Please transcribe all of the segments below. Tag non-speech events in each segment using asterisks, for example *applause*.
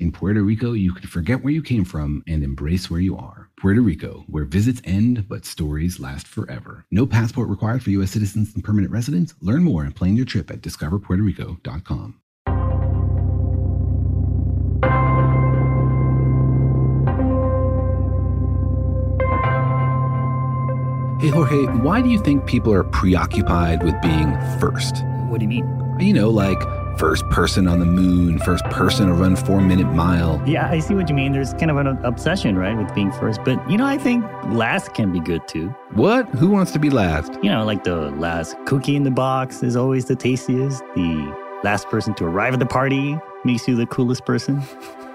In Puerto Rico, you can forget where you came from and embrace where you are. Puerto Rico, where visits end but stories last forever. No passport required for U.S. citizens and permanent residents. Learn more and plan your trip at discoverpuertorico.com. Hey, Jorge, why do you think people are preoccupied with being first? What do you mean? You know, like first person on the moon, first person to run four minute mile. Yeah, I see what you mean. There's kind of an obsession, right, with being first. But, you know, I think last can be good too. What? Who wants to be last? You know, like the last cookie in the box is always the tastiest. The last person to arrive at the party makes you the coolest person.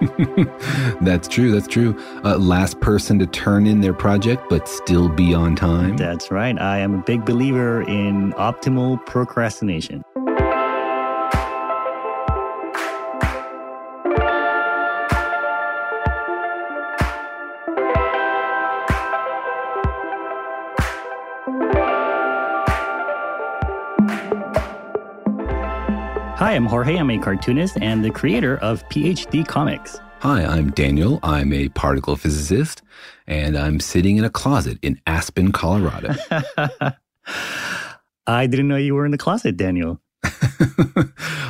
*laughs* that's true. That's true. Uh, last person to turn in their project, but still be on time. That's right. I am a big believer in optimal procrastination. Hi, I'm Jorge. I'm a cartoonist and the creator of PhD Comics. Hi, I'm Daniel. I'm a particle physicist, and I'm sitting in a closet in Aspen, Colorado. *laughs* I didn't know you were in the closet, Daniel. *laughs*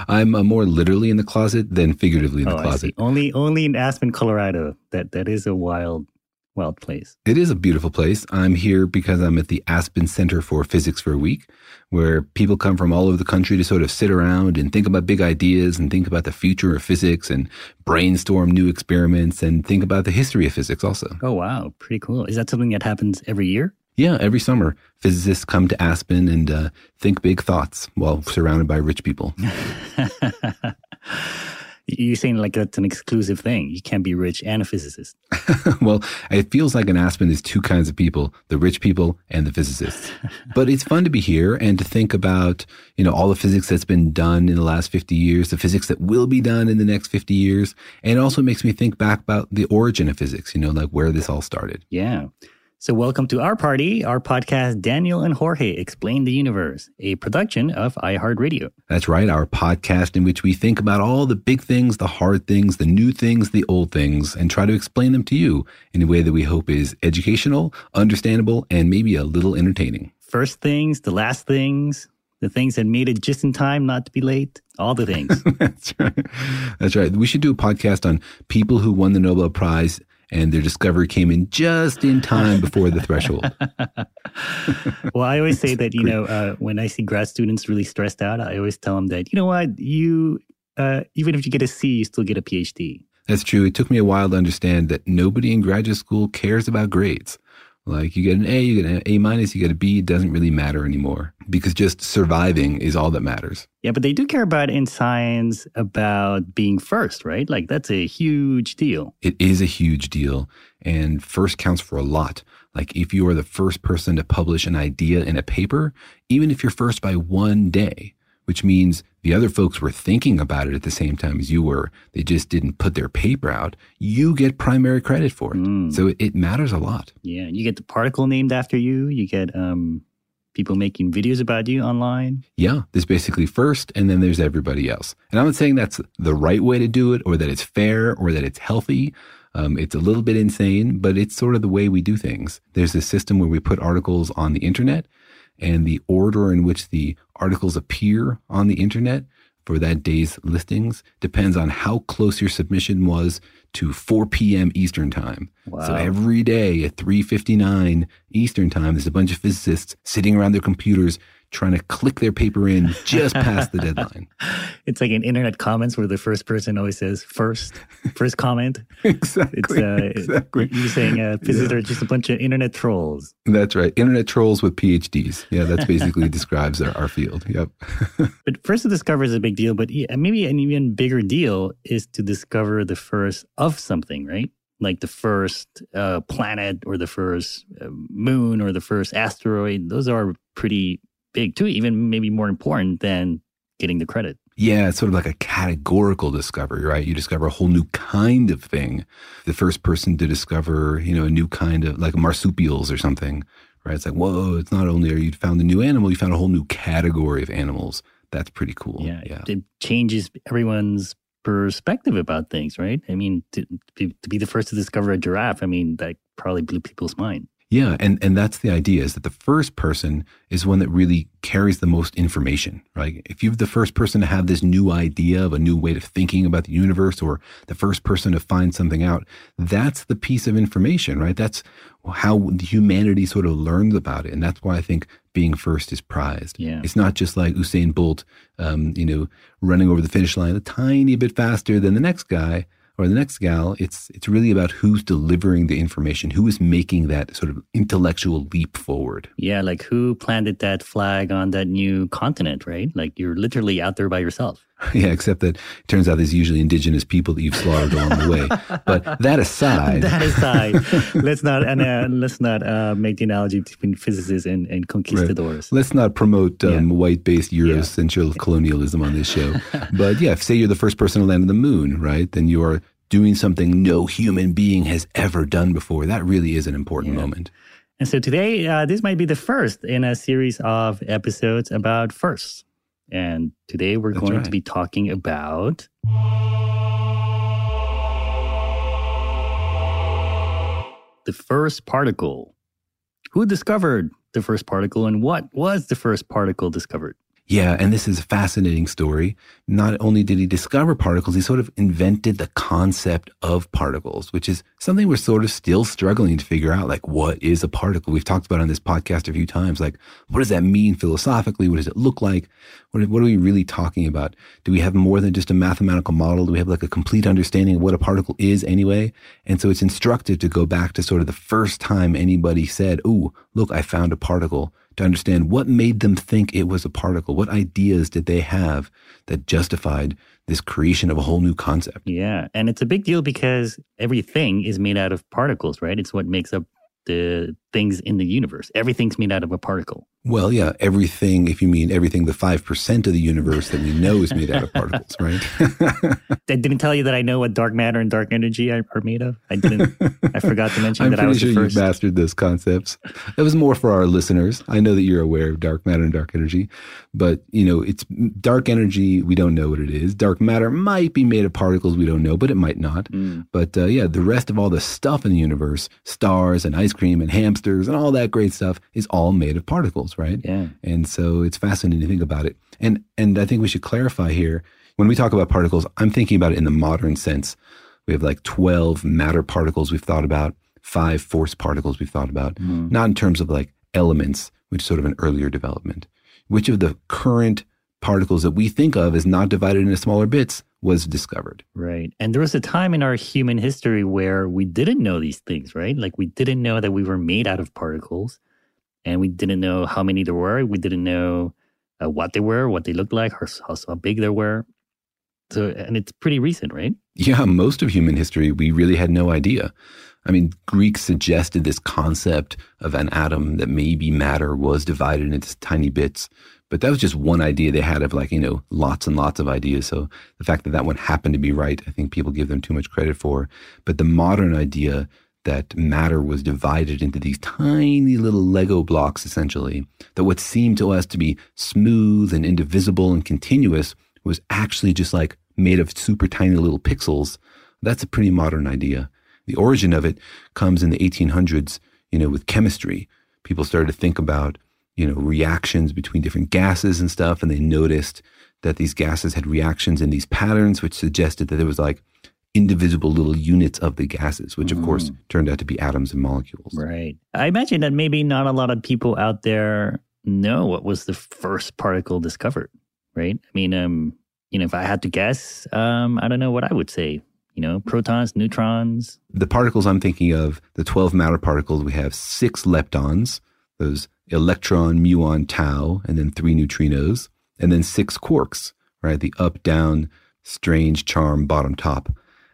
I'm uh, more literally in the closet than figuratively in the oh, closet. Only, only in Aspen, Colorado. That that is a wild wild place. It is a beautiful place. I'm here because I'm at the Aspen Center for Physics for a week, where people come from all over the country to sort of sit around and think about big ideas and think about the future of physics and brainstorm new experiments and think about the history of physics also. Oh, wow. Pretty cool. Is that something that happens every year? Yeah, every summer, physicists come to Aspen and uh, think big thoughts while surrounded by rich people. *laughs* You're saying like that's an exclusive thing. You can't be rich and a physicist. *laughs* well, it feels like in Aspen there's two kinds of people, the rich people and the physicists. *laughs* but it's fun to be here and to think about, you know, all the physics that's been done in the last 50 years, the physics that will be done in the next 50 years. And it also makes me think back about the origin of physics, you know, like where this all started. Yeah. So, welcome to our party, our podcast, Daniel and Jorge Explain the Universe, a production of iHeartRadio. That's right, our podcast in which we think about all the big things, the hard things, the new things, the old things, and try to explain them to you in a way that we hope is educational, understandable, and maybe a little entertaining. First things, the last things, the things that made it just in time not to be late, all the things. *laughs* That's right. That's right. We should do a podcast on people who won the Nobel Prize and their discovery came in just in time before the threshold. *laughs* well, I always say that, you know, uh, when I see grad students really stressed out, I always tell them that, you know what, you, uh, even if you get a C, you still get a PhD. That's true. It took me a while to understand that nobody in graduate school cares about grades. Like you get an A, you get an A minus, you get a B, it doesn't really matter anymore because just surviving is all that matters. Yeah, but they do care about in science about being first, right? Like that's a huge deal. It is a huge deal. And first counts for a lot. Like if you are the first person to publish an idea in a paper, even if you're first by one day, which means the other folks were thinking about it at the same time as you were. They just didn't put their paper out. You get primary credit for it. Mm. So it, matters a lot. Yeah, you get the particle named after you. You get um, people making videos about you online. Yeah, there's basically first and then there's everybody else. And I'm not saying that's the right way to do it or that it's fair or that it's healthy. Um, it's a little bit insane, but it's sort of the way we do things. There's a system where we put articles on the internet and the order in which the articles appear on the internet for that day's listings depends on how close your submission was to 4 p.m. Eastern time. Wow. So every day at 3:59 Eastern time, there's a bunch of physicists sitting around their computers trying to click their paper in just past the deadline. *laughs* It's like in internet comments where the first person always says first, first comment. *laughs* exactly. It's uh, exactly. you're saying uh, physicists are just a bunch of internet trolls. That's right. Internet trolls with PhDs. Yeah, that's basically *laughs* describes our, our field. Yep. But first to discover is a big deal, but yeah, maybe an even bigger deal is to discover the first of something, right? Like the first uh, planet or the first uh, moon or the first asteroid. Those are pretty big too, even maybe more important than getting the credit. Yeah, it's sort of like a categorical discovery, right? You discover a whole new kind of thing. The first person to discover, you know, a new kind of like marsupials or something, right? It's like, whoa, it's not only are you found a new animal, you found a whole new category of animals. That's pretty cool. Yeah, Yeah. it changes everyone's perspective about things, right? I mean, to, to be the first to discover a giraffe, I mean, that probably blew people's mind. Yeah, and and that's the idea is that the first person is one that really carries the most information, right? If you're the first person to have this new idea of a new way of thinking about the universe or the first person to find something out, that's the piece of information, right? That's how humanity sort of learns about it. And that's why I think being first is prized. Yeah. It's not just like Usain Bolt, um, you know, running over the finish line a tiny bit faster than the next guy or the next gal, it's it's really about who's delivering the information, who is making that sort of intellectual leap forward. Yeah, like who planted that flag on that new continent, right? Like you're literally out there by yourself. *laughs* yeah, except that it turns out there's usually indigenous people that you've slaughtered along the way. But that aside, *laughs* That aside, *laughs* let's not and, uh, let's not uh, make the analogy between physicists and, and conquistadors. let's not promote um, Yeah. white-based Eurocentral colonialism on this show. But yeah, if say you're the first person to land on the moon, right? Then you are doing something no human being has ever done before. That really is an important Yeah. moment. And so today, uh, this might be the first in a series of episodes about firsts. And today we're That's going right. to be talking about the first particle. Who discovered the first particle and what was the first particle discovered? Yeah, and this is a fascinating story. Not only did he discover particles, he sort of invented the concept of particles, which is something we're sort of still struggling to figure out. Like, what is a particle? We've talked about on this podcast a few times. Like, what does that mean philosophically? What does it look like? What, what are we really talking about? Do we have more than just a mathematical model? Do we have like a complete understanding of what a particle is anyway? And so it's instructive to go back to sort of the first time anybody said, Oh, look, I found a particle to understand what made them think it was a particle. What ideas did they have that justified this creation of a whole new concept? Yeah. And it's a big deal because everything is made out of particles, right? It's what makes up the things in the universe. Everything's made out of a particle. Well, yeah, everything, if you mean everything, the 5% of the universe that we know is made out of *laughs* particles, right? *laughs* I didn't tell you that I know what dark matter and dark energy are, made of. I didn't. I forgot to *laughs* mention I'm that I was sure the you first. mastered those concepts. That was more for our listeners. I know that you're aware of dark matter and dark energy, but you know, it's dark energy. We don't know what it is. Dark matter might be made of particles. We don't know, but it might not. Mm. But uh, yeah, the rest of all the stuff in the universe, stars and ice cream and hamsters and all that great stuff is all made of particles, right? Yeah. And so it's fascinating to think about it. And and I think we should clarify here when we talk about particles, I'm thinking about it in the modern sense. We have like 12 matter particles we've thought about, five force particles we've thought about, Mm. not in terms of like elements, which is sort of an earlier development. Which of the current particles that we think of as not divided into smaller bits was discovered? Right. And there was a time in our human history where we didn't know these things, right? Like we didn't know that we were made out of particles and we didn't know how many there were. We didn't know uh, what they were, what they looked like, how, how, how big they were. So, and it's pretty recent, right? Yeah, most of human history, we really had no idea. I mean, Greeks suggested this concept of an atom that maybe matter was divided into tiny bits, But that was just one idea they had of like, you know, lots and lots of ideas. So the fact that that one happened to be right, I think people give them too much credit for. But the modern idea that matter was divided into these tiny little Lego blocks, essentially, that what seemed to us to be smooth and indivisible and continuous was actually just like made of super tiny little pixels. That's a pretty modern idea. The origin of it comes in the 1800s, you know, with chemistry. People started to think about, you know, reactions between different gases and stuff, and they noticed that these gases had reactions in these patterns, which suggested that there was like indivisible little units of the gases, which of mm. course turned out to be atoms and molecules. Right. I imagine that maybe not a lot of people out there know what was the first particle discovered, right? I mean, um, you know, if I had to guess, um, I don't know what I would say. You know, protons, neutrons. The particles I'm thinking of, the 12 matter particles, we have six leptons, those electron, muon, tau, and then three neutrinos, and then six quarks, right? The up, down, strange, charm, bottom, top.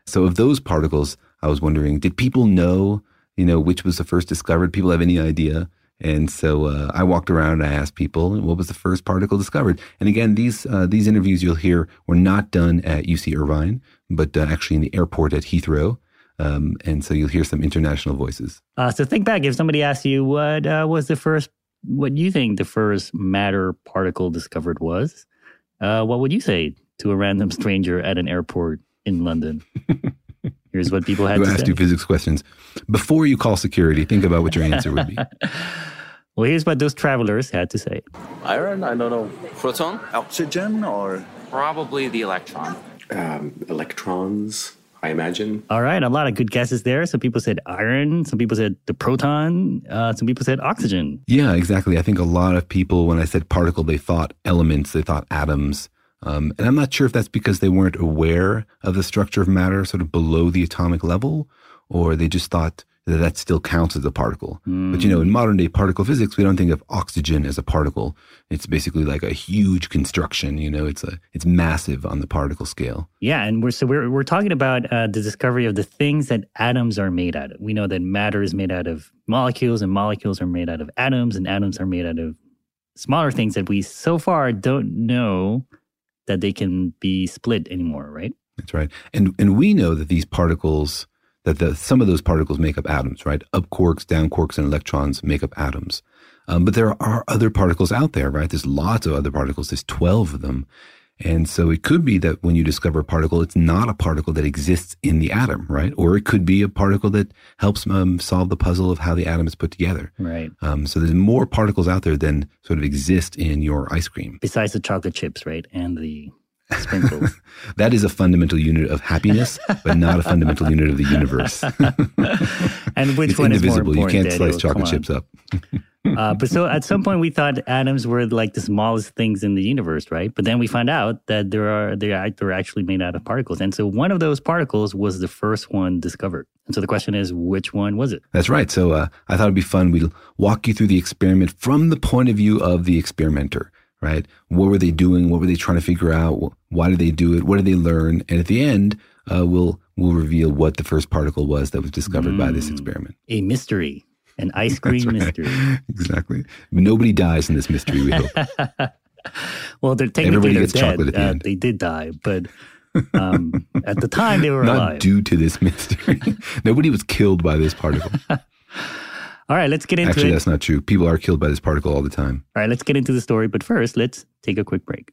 So of those particles, I was wondering, did people know, you know, which was the first discovered? People have any idea? And so uh, I walked around and I asked people, what was the first particle discovered? And again, these uh, these interviews you'll hear were not done at UC Irvine, but uh, actually in the airport at Heathrow. Um, and so you'll hear some international voices. Uh, so think back, if somebody asked you what uh, was the first, what you think the first matter particle discovered was, uh, what would you say to a random *laughs* stranger at an airport in London? *laughs* Here's what people had to asked say. you physics questions. Before you call security, think about what your answer would be. *laughs* well, here's what those travelers had to say. Iron, I don't know. Proton? Oxygen or? Probably the electron. Um, electrons, I imagine. All right, a lot of good guesses there. Some people said iron, some people said the proton, uh, some people said oxygen. Yeah, exactly. I think a lot of people, when I said particle, they thought elements, they thought atoms. Um, and I'm not sure if that's because they weren't aware of the structure of matter sort of below the atomic level, or they just thought that that still counts as a particle. Mm. But you know, in modern day particle physics, we don't think of oxygen as a particle. It's basically like a huge construction. You know, it's a it's massive on the particle scale. Yeah, and we're so we're we're talking about uh, the discovery of the things that atoms are made out of. We know that matter is made out of molecules, and molecules are made out of atoms, and atoms are made out of smaller things that we so far don't know that they can be split anymore, right? That's right. And and we know that these particles that the, some of those particles make up atoms, right? Up quarks, down quarks, and electrons make up atoms. Um, but there are other particles out there, right? There's lots of other particles. There's 12 of them. And so it could be that when you discover a particle, it's not a particle that exists in the atom, right? Or it could be a particle that helps um, solve the puzzle of how the atom is put together. Right. Um, so there's more particles out there than sort of exist in your ice cream. Besides the chocolate chips, right? And the sprinkles. *laughs* that is a fundamental unit of happiness, but not a fundamental unit of the universe. *laughs* and which it's one indivisible. is more important? You can't slice chocolate chips up. *laughs* uh, but so at some point we thought atoms were like the smallest things in the universe, right? But then we find out that there are they are they're actually made out of particles, and so one of those particles was the first one discovered. And so the question is, which one was it? That's right. So uh, I thought it'd be fun. We'd walk you through the experiment from the point of view of the experimenter. Right? What were they doing? What were they trying to figure out? Why did they do it? What did they learn? And at the end, uh, we'll we'll reveal what the first particle was that was discovered mm, by this hmm. experiment. A mystery. An ice cream right. mystery. *laughs* Exactly. Nobody dies in this mystery, we hope. *laughs* well, they're technically Everybody they're gets dead. chocolate at the uh, end. They did die, but um, *laughs* at the time they were Not alive. due to this mystery. Nobody was killed by this particle. all right, let's get into it. Actually, it. that's not true. People are killed by this particle all the time. All right, let's get into the story. But first, let's take a quick break.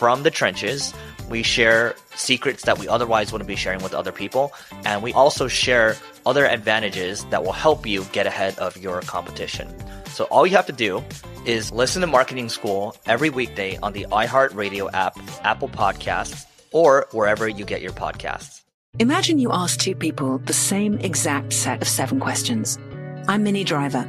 from the trenches. We share secrets that we otherwise wouldn't be sharing with other people. And we also share other advantages that will help you get ahead of your competition. So all you have to do is listen to Marketing School every weekday on the iHeartRadio app, Apple Podcasts, or wherever you get your podcasts. Imagine you ask two people the same exact set of seven questions. I'm Minnie Driver,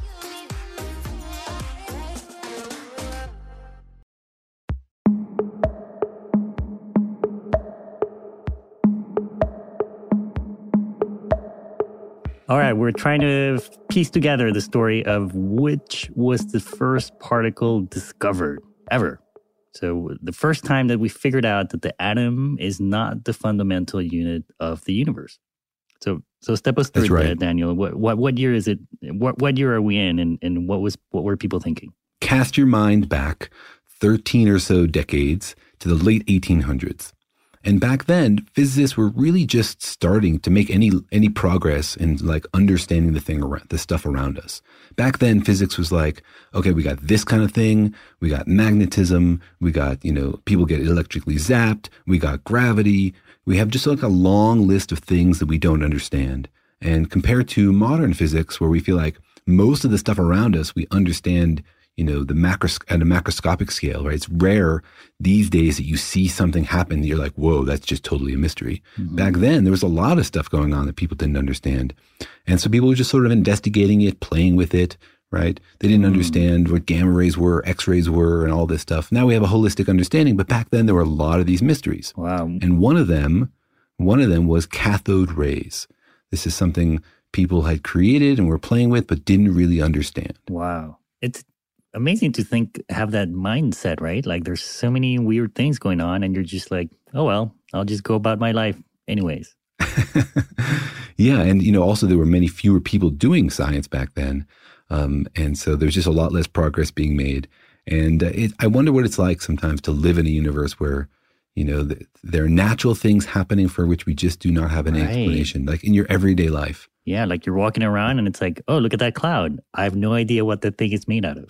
All right, we're trying to piece together the story of which was the first particle discovered ever. So, the first time that we figured out that the atom is not the fundamental unit of the universe. So, so step us through right. that, Daniel. What, what what year is it? What what year are we in, and and what was what were people thinking? Cast your mind back thirteen or so decades to the late 1800s. And back then, physicists were really just starting to make any any progress in like understanding the thing around the stuff around us. Back then, physics was like, okay, we got this kind of thing, we got magnetism, we got you know people get electrically zapped, we got gravity, we have just like a long list of things that we don't understand. And compared to modern physics, where we feel like most of the stuff around us we understand you know, the macros at a macroscopic scale, right? It's rare these days that you see something happen. you're like, whoa, that's just totally a mystery. Mm-hmm. Back then, there was a lot of stuff going on that people didn't understand. And so people were just sort of investigating it, playing with it, right? They didn't mm-hmm. understand what gamma rays were, X rays were, and all this stuff. Now we have a holistic understanding, but back then there were a lot of these mysteries. Wow. And one of them, one of them was cathode rays. This is something people had created and were playing with, but didn't really understand. Wow. It's amazing to think have that mindset, right? Like there's so many weird things going on, and you're just like, oh well, I'll just go about my life anyways. *laughs* yeah, and you know, also there were many fewer people doing science back then, um, and so there's just a lot less progress being made. And uh, it, I wonder what it's like sometimes to live in a universe where you know the, there are natural things happening for which we just do not have an right. explanation, like in your everyday life. Yeah, like you're walking around and it's like, oh, look at that cloud. I have no idea what that thing is made out of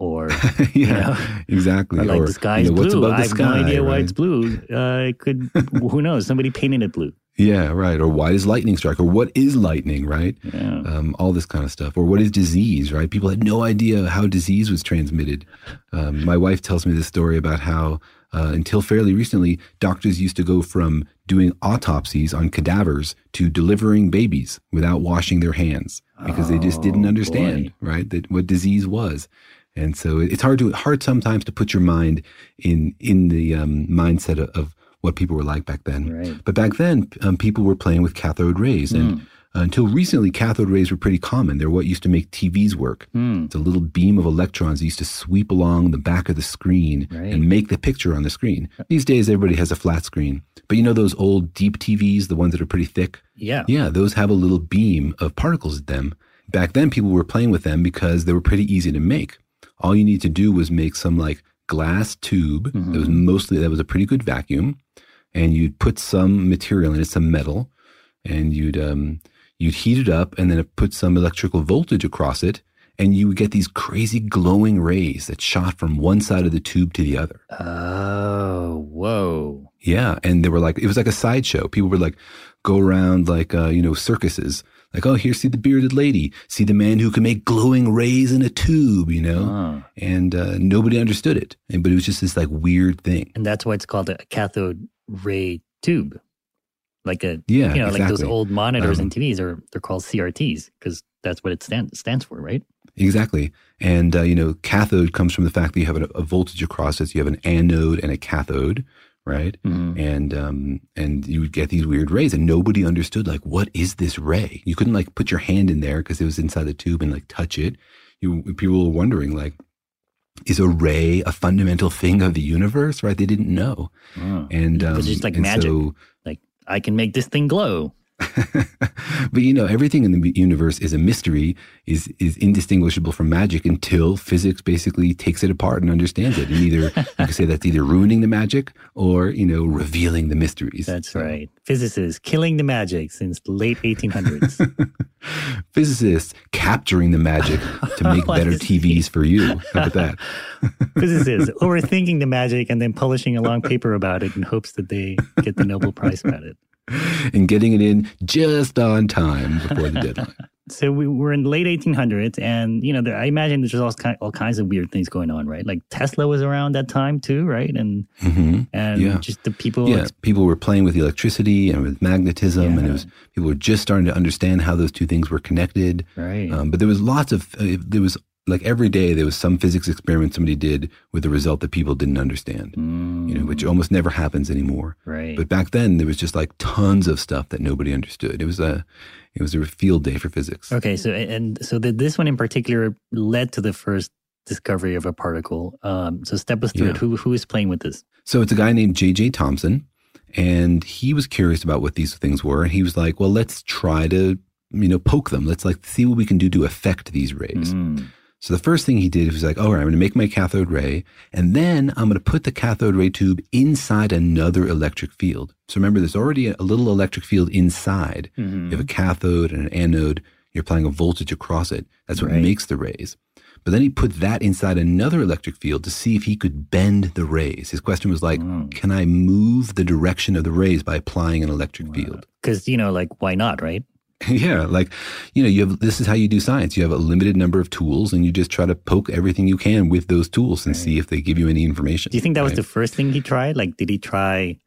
or *laughs* yeah, you know, exactly. Or like or, the sky is you know, blue. I have sky, no idea why it's blue. Uh, it could who knows? Somebody painted it blue. Yeah, right. Or why does lightning strike? Or what is lightning? Right. Yeah. Um, all this kind of stuff. Or what is disease? Right. People had no idea how disease was transmitted. Um, my wife tells me this story about how uh, until fairly recently, doctors used to go from doing autopsies on cadavers to delivering babies without washing their hands because oh, they just didn't oh, understand, boy. right, that what disease was. And so it's hard to hard sometimes to put your mind in in the um, mindset of, of, what people were like back then. Right. But back then, um, people were playing with cathode rays, and mm. Until recently, cathode rays were pretty common. They're what used to make TVs work. Hmm. It's a little beam of electrons that used to sweep along the back of the screen Right. and make the picture on the screen. These days, everybody has a flat screen. But you know those old deep TVs, the ones that are pretty thick? Yeah. Yeah, those have a little beam of particles in them. Back then, people were playing with them because they were pretty easy to make. All you need to do was make some like glass tube that was mostly, that was a pretty good vacuum. And you'd put some material in it, some metal, and you'd, um, you'd heat it up and then put some electrical voltage across it. And you would get these crazy glowing rays that shot from one side of the tube to the other. Oh, whoa. Yeah, and they were like, it was like a sideshow. People would like go around like, uh, you know, circuses. Like, oh, here, see the bearded lady. See the man who can make glowing rays in a tube, you know? Ah. And uh, nobody understood it. And, but it was just this like weird thing. And that's why it's called a cathode ray tube. Like a, Yeah, you know, like those old monitors Um, and TVs are, they're called CRTs because that's what it stand, stands for, right? Exactly. And, uh, you know, cathode comes from the fact that you have a, a voltage across it. So You have an anode and a cathode, right? And, um, and you would get these weird rays and nobody understood, like, what is this ray? You couldn't like put your hand in there because it was inside the tube and like touch it. You, people were wondering, like, is a ray a fundamental thing of the universe, right? They didn't know. Oh. And, um, it's just like magic. so- like I can make this thing glow. *laughs* but you know, everything in the universe is a mystery, is is indistinguishable from magic until physics basically takes it apart and understands it. And either *laughs* you can say that's either ruining the magic or you know revealing the mysteries. That's right. Physicists killing the magic since the late 1800s. *laughs* Physicists capturing the magic to make better TVs for you. How about that? Physicists overthinking the magic and then publishing a long paper about it in hopes that they get the Nobel Prize about it. *laughs* And getting it in just on time before the deadline. *laughs* So we were in the late 1800s, and you know, there, I imagine there's all, ki- all kinds of weird things going on, right? Like Tesla was around that time too, right? And hmm and Yeah. just the people. yeah, people were playing with electricity and with magnetism, and it was people were just starting to understand how those two things were connected. Right. Um, but there was lots of uh, there was like every day there was some physics experiment somebody did with a result that people didn't understand. You know, which almost never happens anymore. Right. But back then there was just like tons of stuff that nobody understood. It was a it was a field day for physics. Okay, so and so the, this one in particular led to the first discovery of a particle. Um, so step us through Yeah. it. Who who is playing with this? So it's a guy named J.J. Thomson, and he was curious about what these things were. And he was like, well, let's try to, you know, poke them. Let's like see what we can do to affect these rays. So the first thing he did was like, all right, I'm going to make my cathode ray, and then I'm going to put the cathode ray tube inside another electric field. So remember, there's already a, little electric field inside. Mm-hmm. You have a cathode and an anode. You're applying a voltage across it. That's what Right. makes the rays. But then he put that inside another electric field to see if he could bend the rays. His question was like, hmm. can I move the direction of the rays by applying an electric field? Because you know, like, why not, right? *laughs* yeah, like you know, you have this is how you do science. You have a limited number of tools, and you just try to poke everything you can with those tools and see if they give you any information. Do you think that was the first thing he tried? Like, did he try?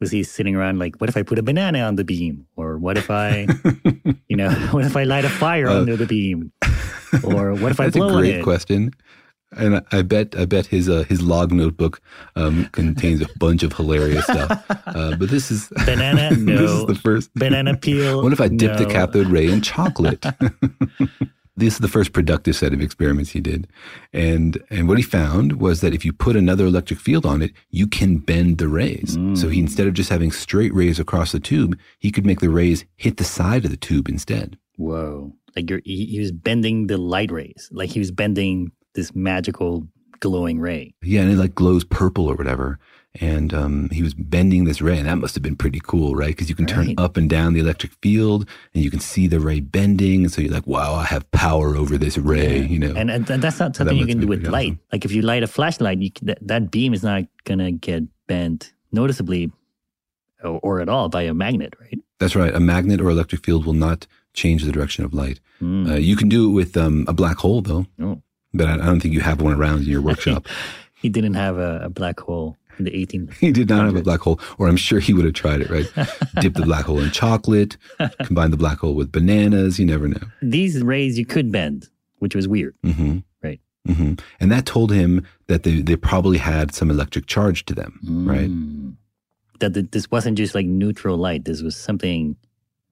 Was he sitting around like, what if I put a banana on the beam, or what if I, *laughs* you know, *laughs* what if I light a fire Uh, under the beam, or what if I a blow on great it? question. And I- I bet I bet his uh, his log notebook um, contains a bunch of hilarious stuff. Uh, but this is *laughs* Banana, this no. is the first Banana peel. What if I dipped the cathode ray in chocolate? *laughs* this is the first productive set of experiments he did. And and what he found was that if you put another electric field on it, you can bend the rays. So he instead of just having straight rays across the tube, he could make the rays hit the side of the tube instead. Whoa! Like you're, he, he was bending the light rays. Like he was bending this magical glowing ray. Yeah, and it like glows purple or whatever. And um, he was bending this ray, and that must have been pretty cool, right? Because you can turn Right. up and down the electric field, and you can see the ray bending. And so you're like, "Wow, I have power over this ray," you know. And, and that's not So that something you can do with light. awesome. Like if you light a flashlight, you that, that beam is not gonna get bent noticeably or, or at all by a magnet, right? That's right. A magnet or electric field will not change the direction of light. Mm. Uh, you can do it with um, a black hole, though. Oh. But I, don't think you have one around in your workshop. *laughs* He didn't have a, a black hole in the 18th. *laughs* he did not have a black hole, or I'm sure he would have tried it, right? *laughs* Dip the black hole in chocolate, combine the black hole with bananas. You never know. These rays you could bend, which was weird, hmm right? hmm And that told him that they, they probably had some electric charge to them, right? Mm. That th- this wasn't just like neutral light. This was something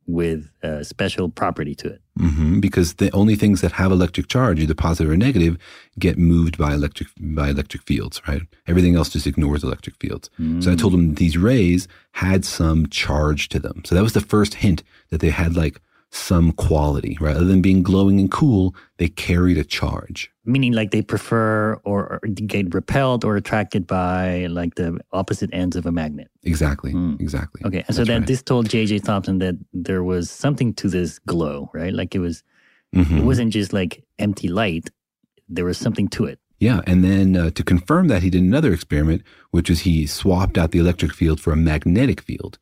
with a special property to it. hmm because the only things that have electric charge, either positive or negative, get moved by electric by electric fields. Right? Everything else just ignores electric fields. So I told him these rays had some charge to them. So that was the first hint that they had like some quality, rather than being glowing and cool. They carried a charge. Meaning, like they prefer or, or get repelled or attracted by like the opposite ends of a magnet. Exactly. Exactly. Okay, and so That's then right. this told J.J. Thomson that there was something to this glow, right? Like it was, Mhm. it wasn't just like empty light. There was something to it. Yeah, and then uh, to confirm that, he did another experiment, which was he swapped out the electric field for a magnetic field.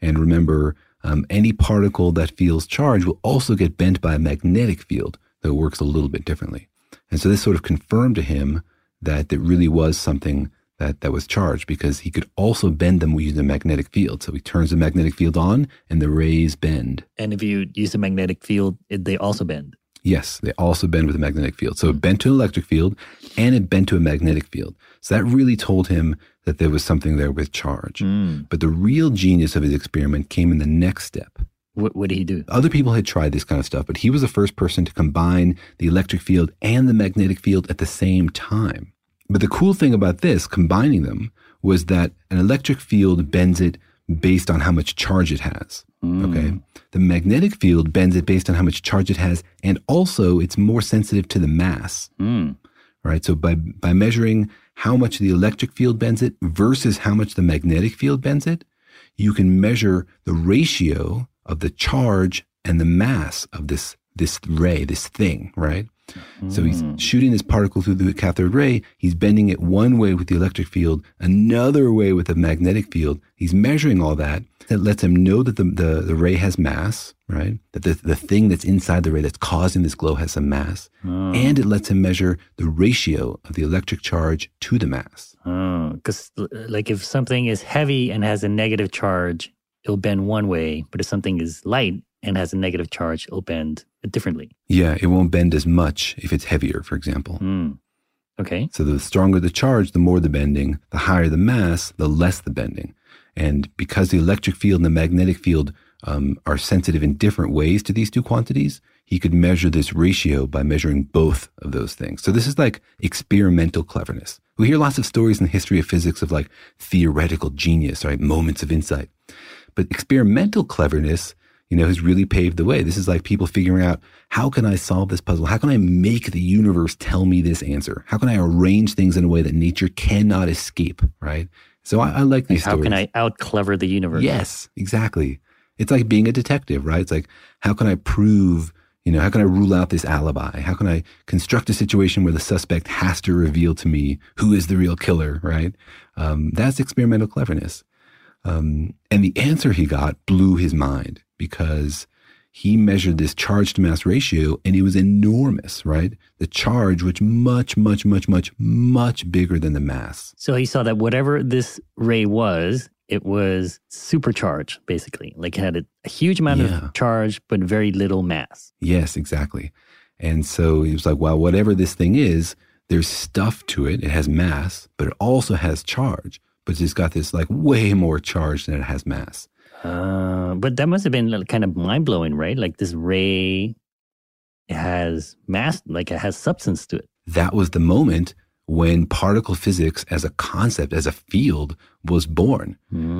And remember, um, any particle that feels charge will also get bent by a magnetic field, though it works a little bit differently. And so this sort of confirmed to him that there really was something that, that was charged because he could also bend them using a magnetic field. So he turns the magnetic field on and the rays bend. And if you use a magnetic field, they also bend. Yes, they also bend with a magnetic field. So it bent to an electric field and it bent to a magnetic field. So that really told him that there was something there with charge. Hmm. But the real genius of his experiment came in the next step. What, what did he do? Other people had tried this kind of stuff, but he was the first person to combine the electric field and the magnetic field at the same time. But the cool thing about this, combining them, was that an electric field bends it based on how much charge it has. Mm. Okay. The magnetic field bends it based on how much charge it has, and also it's more sensitive to the mass. Mm. Right. So by by measuring how much the electric field bends it versus how much the magnetic field bends it, you can measure the ratio of the charge and the mass of this this ray, this thing, right? So he's shooting this particle through the cathode ray. He's bending it one way with the electric field, another way with the magnetic field. He's measuring all that. That lets him know that the, the, the ray has mass, right? That the, the thing that's inside the ray that's causing this glow has some mass. Oh. And it lets him measure the ratio of the electric charge to the mass. Oh, because, like, if something is heavy and has a negative charge, it'll bend one way. But if something is light and has a negative charge, it'll bend differently. Yeah, it won't bend as much if it's heavier, for example. Okay. So the stronger the charge, the more the bending. The higher the mass, the less the bending. And because the electric field and the magnetic field um, are sensitive in different ways to these two quantities, he could measure this ratio by measuring both of those things. So this is like experimental cleverness. We hear lots of stories in the history of physics of like theoretical genius, right? Moments of insight. But experimental cleverness, you know, has really paved the way. This is like people figuring out how can I solve this puzzle? How can I make the universe tell me this answer? How can I arrange things in a way that nature cannot escape, right? So I, I like these How stories. can I out clever the universe? Yes, exactly. It's like being a detective, right? It's like, how can I prove, you know, how can I rule out this alibi? How can I construct a situation where the suspect has to reveal to me who is the real killer, right? Um, that's experimental cleverness. Um, and the answer he got blew his mind because he measured this charge to mass ratio and it was enormous, right? The charge was much, much, much, much, much bigger than the mass. So he saw that whatever this ray was, it was supercharged, basically. Like it had a, a huge amount Yeah. of charge, but very little mass. Yes, exactly. And so he was like, well, whatever this thing is, there's stuff to it. It has mass, but it also has charge. But it's got this like way more charge than it has mass. Uh, but that must have been kind of mind blowing, right? Like this ray has mass, like it has substance to it. That was the moment when particle physics as a concept, as a field, was born.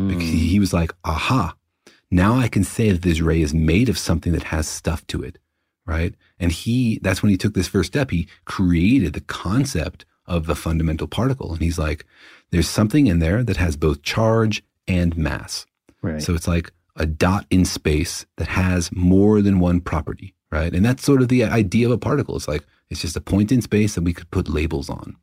Because he he was like, aha, now I can say that this ray is made of something that has stuff to it, right? And he, that's when he took this first step. He created the concept of the fundamental particle. And he's like, there's something in there that has both charge and mass. Right. So it's like a dot in space that has more than one property, right? And that's sort of the idea of a particle. It's like, it's just a point in space that we could put labels on.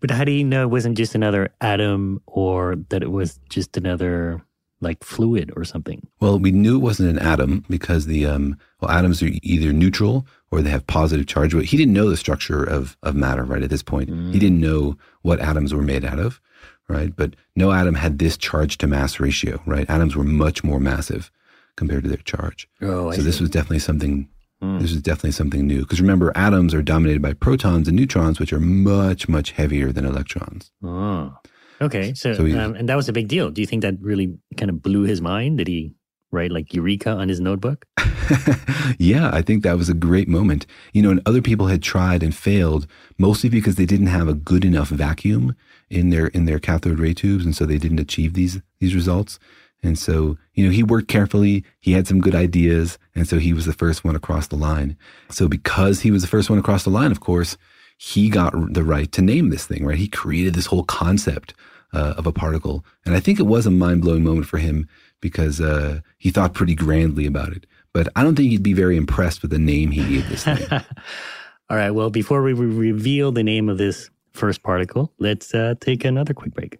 But how do you know it wasn't just another atom or that it was just another like fluid or something? Well, we knew it wasn't an atom because the um, well, atoms are either neutral or they have positive charge. But he didn't know the structure of of matter right at this point. He didn't know what atoms were made out of, right? But no atom had this charge to mass ratio, right? Atoms were much more massive compared to their charge. Oh, I so this see. was definitely something. This was definitely something new because remember, atoms are dominated by protons and neutrons, which are much much heavier than electrons. Oh. Okay. So, So he- um, and that was a big deal. Do you think that really kind of blew his mind? Did he right? Like Eureka on his notebook. *laughs* yeah, I think that was a great moment. You know, and other people had tried and failed, mostly because they didn't have a good enough vacuum in their in their cathode ray tubes, and so they didn't achieve these these results. And so, you know, he worked carefully. He had some good ideas, and so he was the first one across the line. So, because he was the first one across the line, of course, he got the right to name this thing. Right? He created this whole concept uh, of a particle, and I think it was a mind blowing moment for him because uh, he thought pretty grandly about it. But I don't think he'd be very impressed with the name he gave this thing. *laughs* All right. Well, before we re- reveal the name of this first particle, let's uh, take another quick break.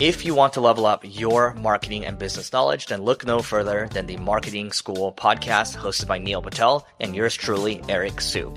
If you want to level up your marketing and business knowledge, then look no further than the Marketing School podcast hosted by Neil Patel and yours truly, Eric Siu.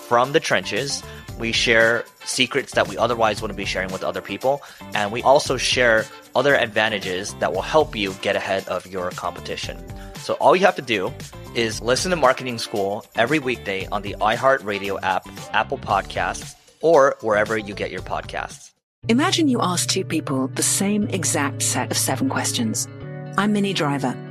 from the trenches. We share secrets that we otherwise wouldn't be sharing with other people. And we also share other advantages that will help you get ahead of your competition. So all you have to do is listen to Marketing School every weekday on the iHeartRadio app, Apple Podcasts, or wherever you get your podcasts. Imagine you ask two people the same exact set of seven questions. I'm Minnie Driver.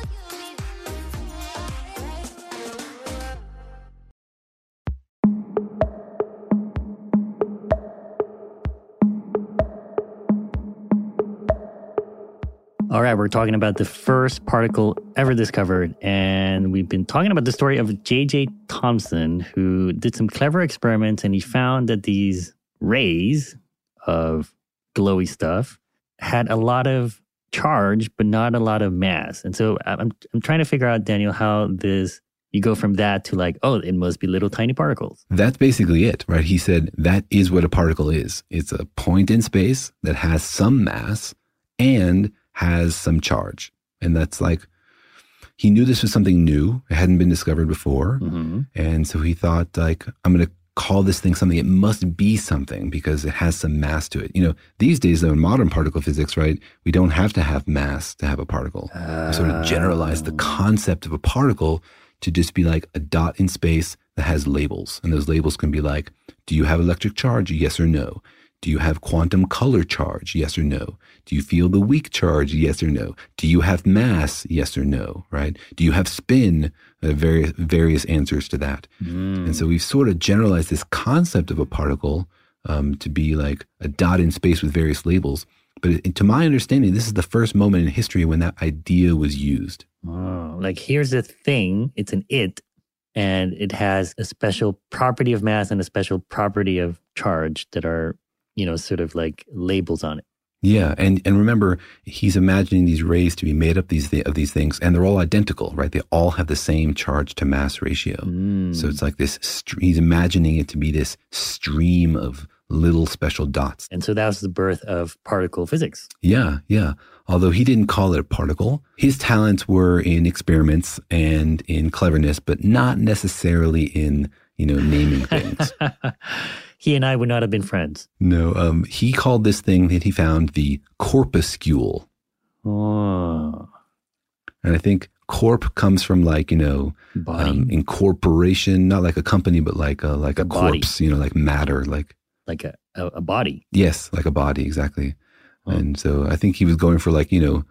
All right, we're talking about the first particle ever discovered. And we've been talking about the story of J.J. Thomson, who did some clever experiments and he found that these rays of glowy stuff had a lot of charge, but not a lot of mass. And so I'm, I'm trying to figure out, Daniel, how this you go from that to like, oh, it must be little tiny particles. That's basically it, right? He said that is what a particle is. It's a point in space that has some mass and has some charge. And that's like, he knew this was something new. It hadn't been discovered before. Mm-hmm. And so he thought, like, I'm going to call this thing something. It must be something because it has some mass to it. You know, these days, though, in modern particle physics, right, we don't have to have mass to have a particle. Uh, we sort of generalize the concept of a particle to just be like a dot in space that has labels. And those labels can be like, do you have electric charge? Yes or no. Do you have quantum color charge? Yes or no? Do you feel the weak charge? Yes or no? Do you have mass? Yes or no? Right? Do you have spin? Uh, various various answers to that. Mm. And so we've sort of generalized this concept of a particle um, to be like a dot in space with various labels. But it, to my understanding, this is the first moment in history when that idea was used. Oh, like here's a thing, it's an it, and it has a special property of mass and a special property of charge that are, you know, sort of like labels on it. Yeah, and and remember, he's imagining these rays to be made up these th- of these things, and they're all identical, right? They all have the same charge to mass ratio. Mm. So it's like this. St- he's imagining it to be this stream of little special dots. And so that was the birth of particle physics. Yeah, yeah. Although he didn't call it a particle, his talents were in experiments and in cleverness, but not necessarily in you know naming things. *laughs* he and I would not have been friends. No, um, he called this thing that he found the corpuscule. Oh. And I think corp comes from like, you know, um, incorporation, not like a company, but like a, like a, A body. corpse, you know, like matter, like, Like a, a, a body. yes, like a body, exactly. And so I think he was going for like, you know,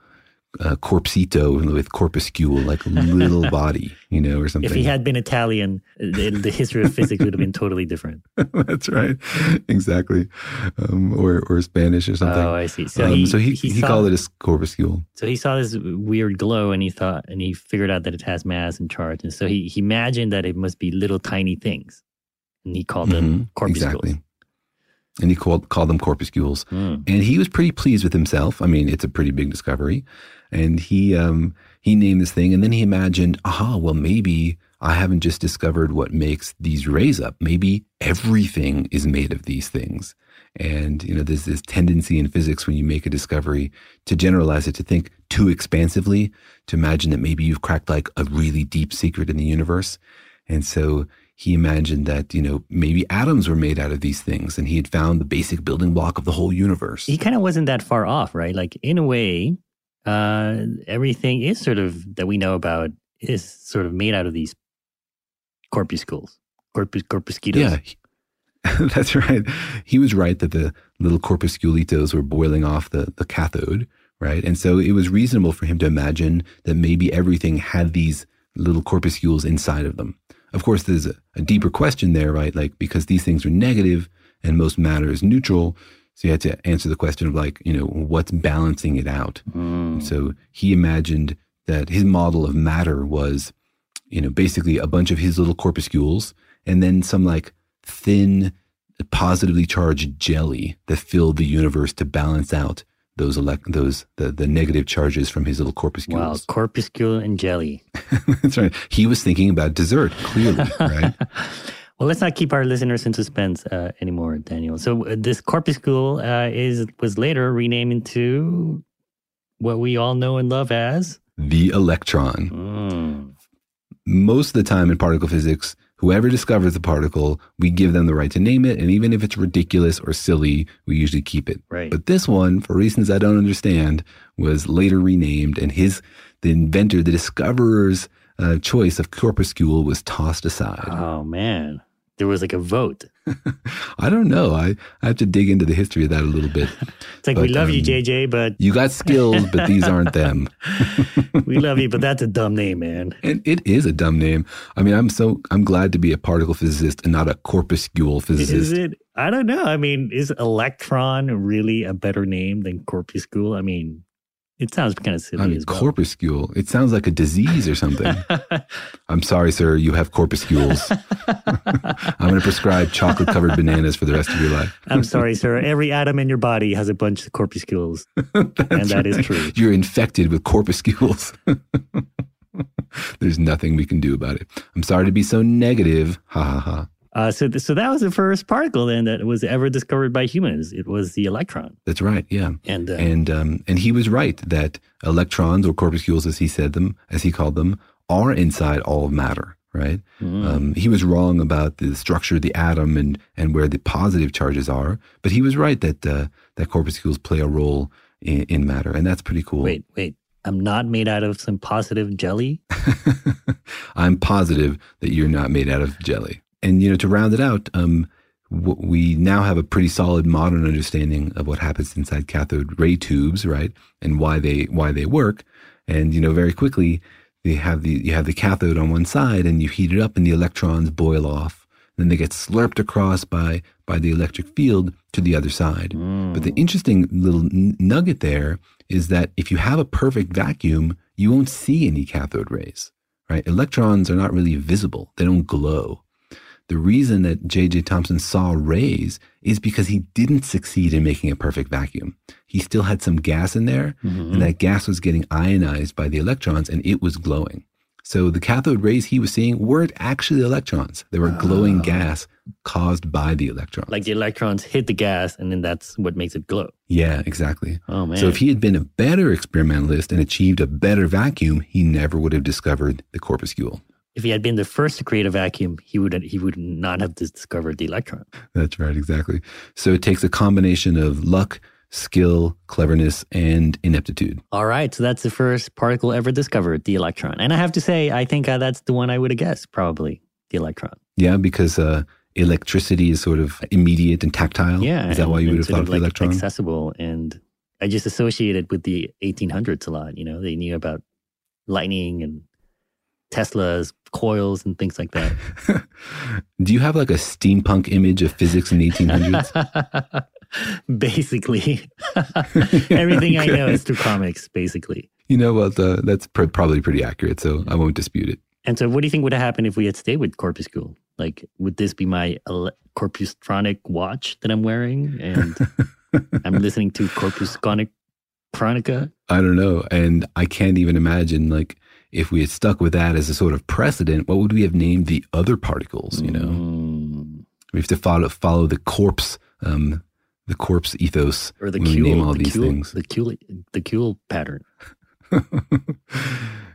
uh, corpsito with corpuscule, like little *laughs* body, you know, or something. If he had been Italian, the, the history of physics would have been totally different. *laughs* That's right. Exactly. Um, or, or Spanish or something. Oh, I see. So Um, he- so he, he he, saw- called it a corpuscule. So he saw this weird glow and he thought, and he figured out that it has mass and charge. And so he, he imagined that it must be little tiny things. And he called them Mhm, corpuscles. Exactly. And he called, called them corpuscules. Mm. And he was pretty pleased with himself. I mean, it's a pretty big discovery. And he, um, he named this thing and then he imagined, aha, well, maybe I haven't just discovered what makes these rays up. Maybe everything is made of these things. And, you know, there's this tendency in physics when you make a discovery to generalize it, to think too expansively, to imagine that maybe you've cracked like a really deep secret in the universe. And so he imagined that, you know, maybe atoms were made out of these things and he had found the basic building block of the whole universe. He kind of wasn't that far off, right? Like, in a way, uh, everything is sort of that we know about is sort of made out of these corpuscles, corpus, corpuscitos. Yeah, *laughs* that's right. He was right that the little corpusculitos were boiling off the, the cathode, right? And so it was reasonable for him to imagine that maybe everything had these little corpuscules inside of them. Of course, there's a, a deeper question there, right? Like, because these things are negative and most matter is neutral. So you had to answer the question of like, you know, what's balancing it out? Mm. So he imagined that his model of matter was, you know, basically a bunch of his little corpuscules and then some like thin, positively charged jelly that filled the universe to balance out those elect those the, the negative charges from his little corpuscules. Wow, corpuscle and jelly. *laughs* That's right. He was thinking about dessert, clearly, *laughs* right? Well, let's not keep our listeners in suspense uh, anymore, Daniel. So uh, this corpuscle uh, is was later renamed into what we all know and love as the electron. Mm. Most of the time in particle physics, whoever discovers the particle, we give them the right to name it. And even if it's ridiculous or silly, we usually keep it. Right. But this one, for reasons I don't understand, was later renamed and his, the inventor, the discoverer's uh, choice of corpuscule was tossed aside. Oh man, there was like a vote. *laughs* I don't know. I, I have to dig into the history of that a little bit. *laughs* It's like we But, love you, um, JJ, but You got skills, but these *laughs* aren't them. we love you, but that's a dumb name, man. And it is a dumb name. I mean, I'm so I'm glad to be a particle physicist and not a corpuscule physicist. Is it? I don't know. I mean, is electron really a better name than corpuscle? I mean, it sounds kind of silly I mean, as well. corpuscule. It sounds like a disease or something. *laughs* I'm sorry, sir. You have corpuscules. *laughs* I'm going to prescribe chocolate covered bananas for the rest of your life. I'm sorry, sir. Every atom in your body has a bunch of corpuscles, *laughs* and that is right. true. You're infected with corpuscules. There's nothing we can do about it. I'm sorry to be so negative. Ha ha ha. Uh, so, th- so that was the first particle then that was ever discovered by humans. It was the electron. That's right. Yeah. And, uh, and um, and he was right that electrons or corpuscules, as he said them, as he called them, are inside all of matter. Right. Mm. Um, he was wrong about the structure of the atom and and where the positive charges are, but he was right that uh, that corpuscules play a role in, in matter, and that's pretty cool. Wait, wait. I'm not made out of some positive jelly. *laughs* I'm positive that you're not made out of jelly. And you know, to round it out, um, we now have a pretty solid modern understanding of what happens inside cathode ray tubes, right? And why they why they work. And you know, very quickly, they have the you have the cathode on one side, and you heat it up, and the electrons boil off. Then they get slurped across by by the electric field to the other side. But the interesting little n- nugget there is that if you have a perfect vacuum, you won't see any cathode rays. Right? Electrons are not really visible; they don't glow. The reason that J.J. Thomson saw rays is because he didn't succeed in making a perfect vacuum. He still had some gas in there, mm-hmm. and that gas was getting ionized by the electrons and it was glowing. So the cathode rays he was seeing weren't actually electrons. They were glowing ah. gas caused by the electrons. Like the electrons hit the gas, and then that's what makes it glow. Yeah, exactly. Oh man! So if he had been a better experimentalist and achieved a better vacuum, he never would have discovered the corpuscle. If he had been the first to create a vacuum, he would he would not have discovered the electron. That's right, exactly. So it takes a combination of luck, skill, cleverness, and ineptitude. All right, so that's the first particle ever discovered, the electron. And I have to say, I think uh, that's the one I would have guessed, probably the electron. Yeah, because uh, electricity is sort of immediate and tactile. Yeah, is that why you would have thought of of the electron? accessible? And I just associated with the 1800s a lot. You know, they knew about lightning and Tesla's coils and things like that. *laughs* Do you have like a steampunk image of physics in the 1800s? *laughs* basically, *laughs* everything I know is through comics. Basically. you know what? Uh, that's pr- probably pretty accurate, so I won't dispute it. And so, what do you think would have happened if we had stayed with Corpuscle? Like, would this be my ele- Corpustronic watch that I'm wearing, and I'm listening to Corpusconic Chronica? I don't know. And I can't even imagine, like, if we had stuck with that as a sort of precedent, what would we have named the other particles? You know, Mm. we have to follow follow the corpse, um, the corpse ethos Or the when we name all the these Kuhl, things. the cule, the cule pattern. *laughs*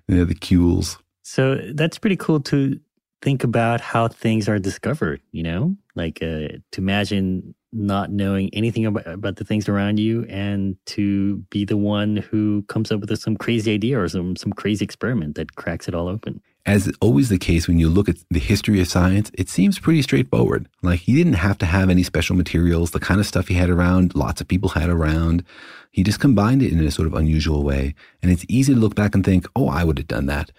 yeah, the cules. So that's pretty cool to think about how things are discovered, you know? Like uh, to imagine not knowing anything about, about the things around you and to be the one who comes up with some crazy idea or some, some crazy experiment that cracks it all open. As always the case when you look at the history of science, it seems pretty straightforward. Like he didn't have to have any special materials, the kind of stuff he had around, lots of people had around. He just combined it in a sort of unusual way. And it's easy to look back and think, oh, I would have done that.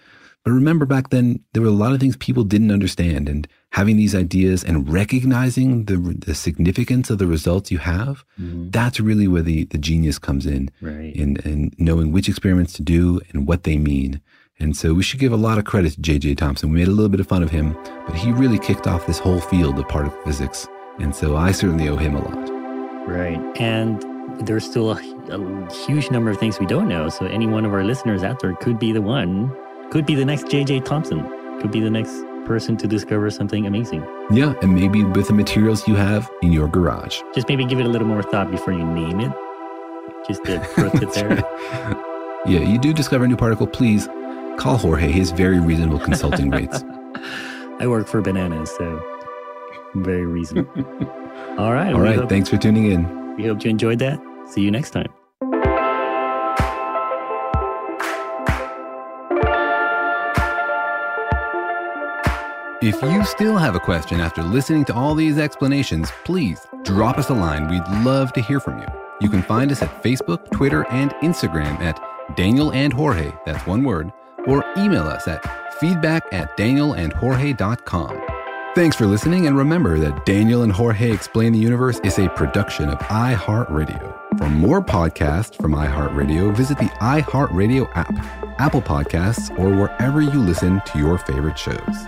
But remember back then, there were a lot of things people didn't understand. And having these ideas and recognizing the, the significance of the results you have, mm-hmm. that's really where the, the genius comes in. Right. In, in knowing which experiments to do and what they mean. And so we should give a lot of credit to J.J. Thomson. We made a little bit of fun of him, but he really kicked off this whole field of particle physics. And so I certainly owe him a lot. Right. And there's still a, a huge number of things we don't know. So any one of our listeners out there could be the one, could be the next J.J. Thomson, could be the next person to discover something amazing. Yeah, and maybe with the materials you have in your garage. Just maybe give it a little more thought before you name it. Just to put it *laughs* there. Yeah, you do discover a new particle, please call Jorge. His very reasonable consulting rates. *laughs* I work for bananas, so very reasonable. *laughs* All right. All right. hope- thanks for tuning in. We hope you enjoyed that. See you next time. If you still have a question after listening to all these explanations, please drop us a line. We'd love to hear from you. You can find us at Facebook, Twitter, and Instagram at Daniel and Jorge, that's one word, or email us at feedback at danielandjorge.com. Thanks for listening, and remember that Daniel and Jorge Explain the Universe is a production of iHeartRadio. For more podcasts from iHeartRadio, visit the iHeartRadio app, Apple Podcasts, or wherever you listen to your favorite shows.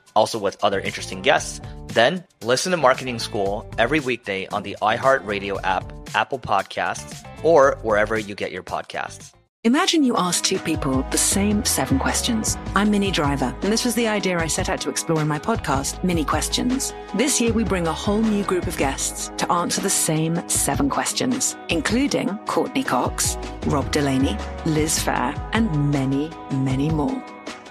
also with other interesting guests, then listen to Marketing School every weekday on the iHeartRadio app, Apple Podcasts, or wherever you get your podcasts. Imagine you ask two people the same seven questions. I'm Minnie Driver, and this was the idea I set out to explore in my podcast, Minnie Questions. This year, we bring a whole new group of guests to answer the same seven questions, including Courteney Cox, Rob Delaney, Liz Phair, and many, many more.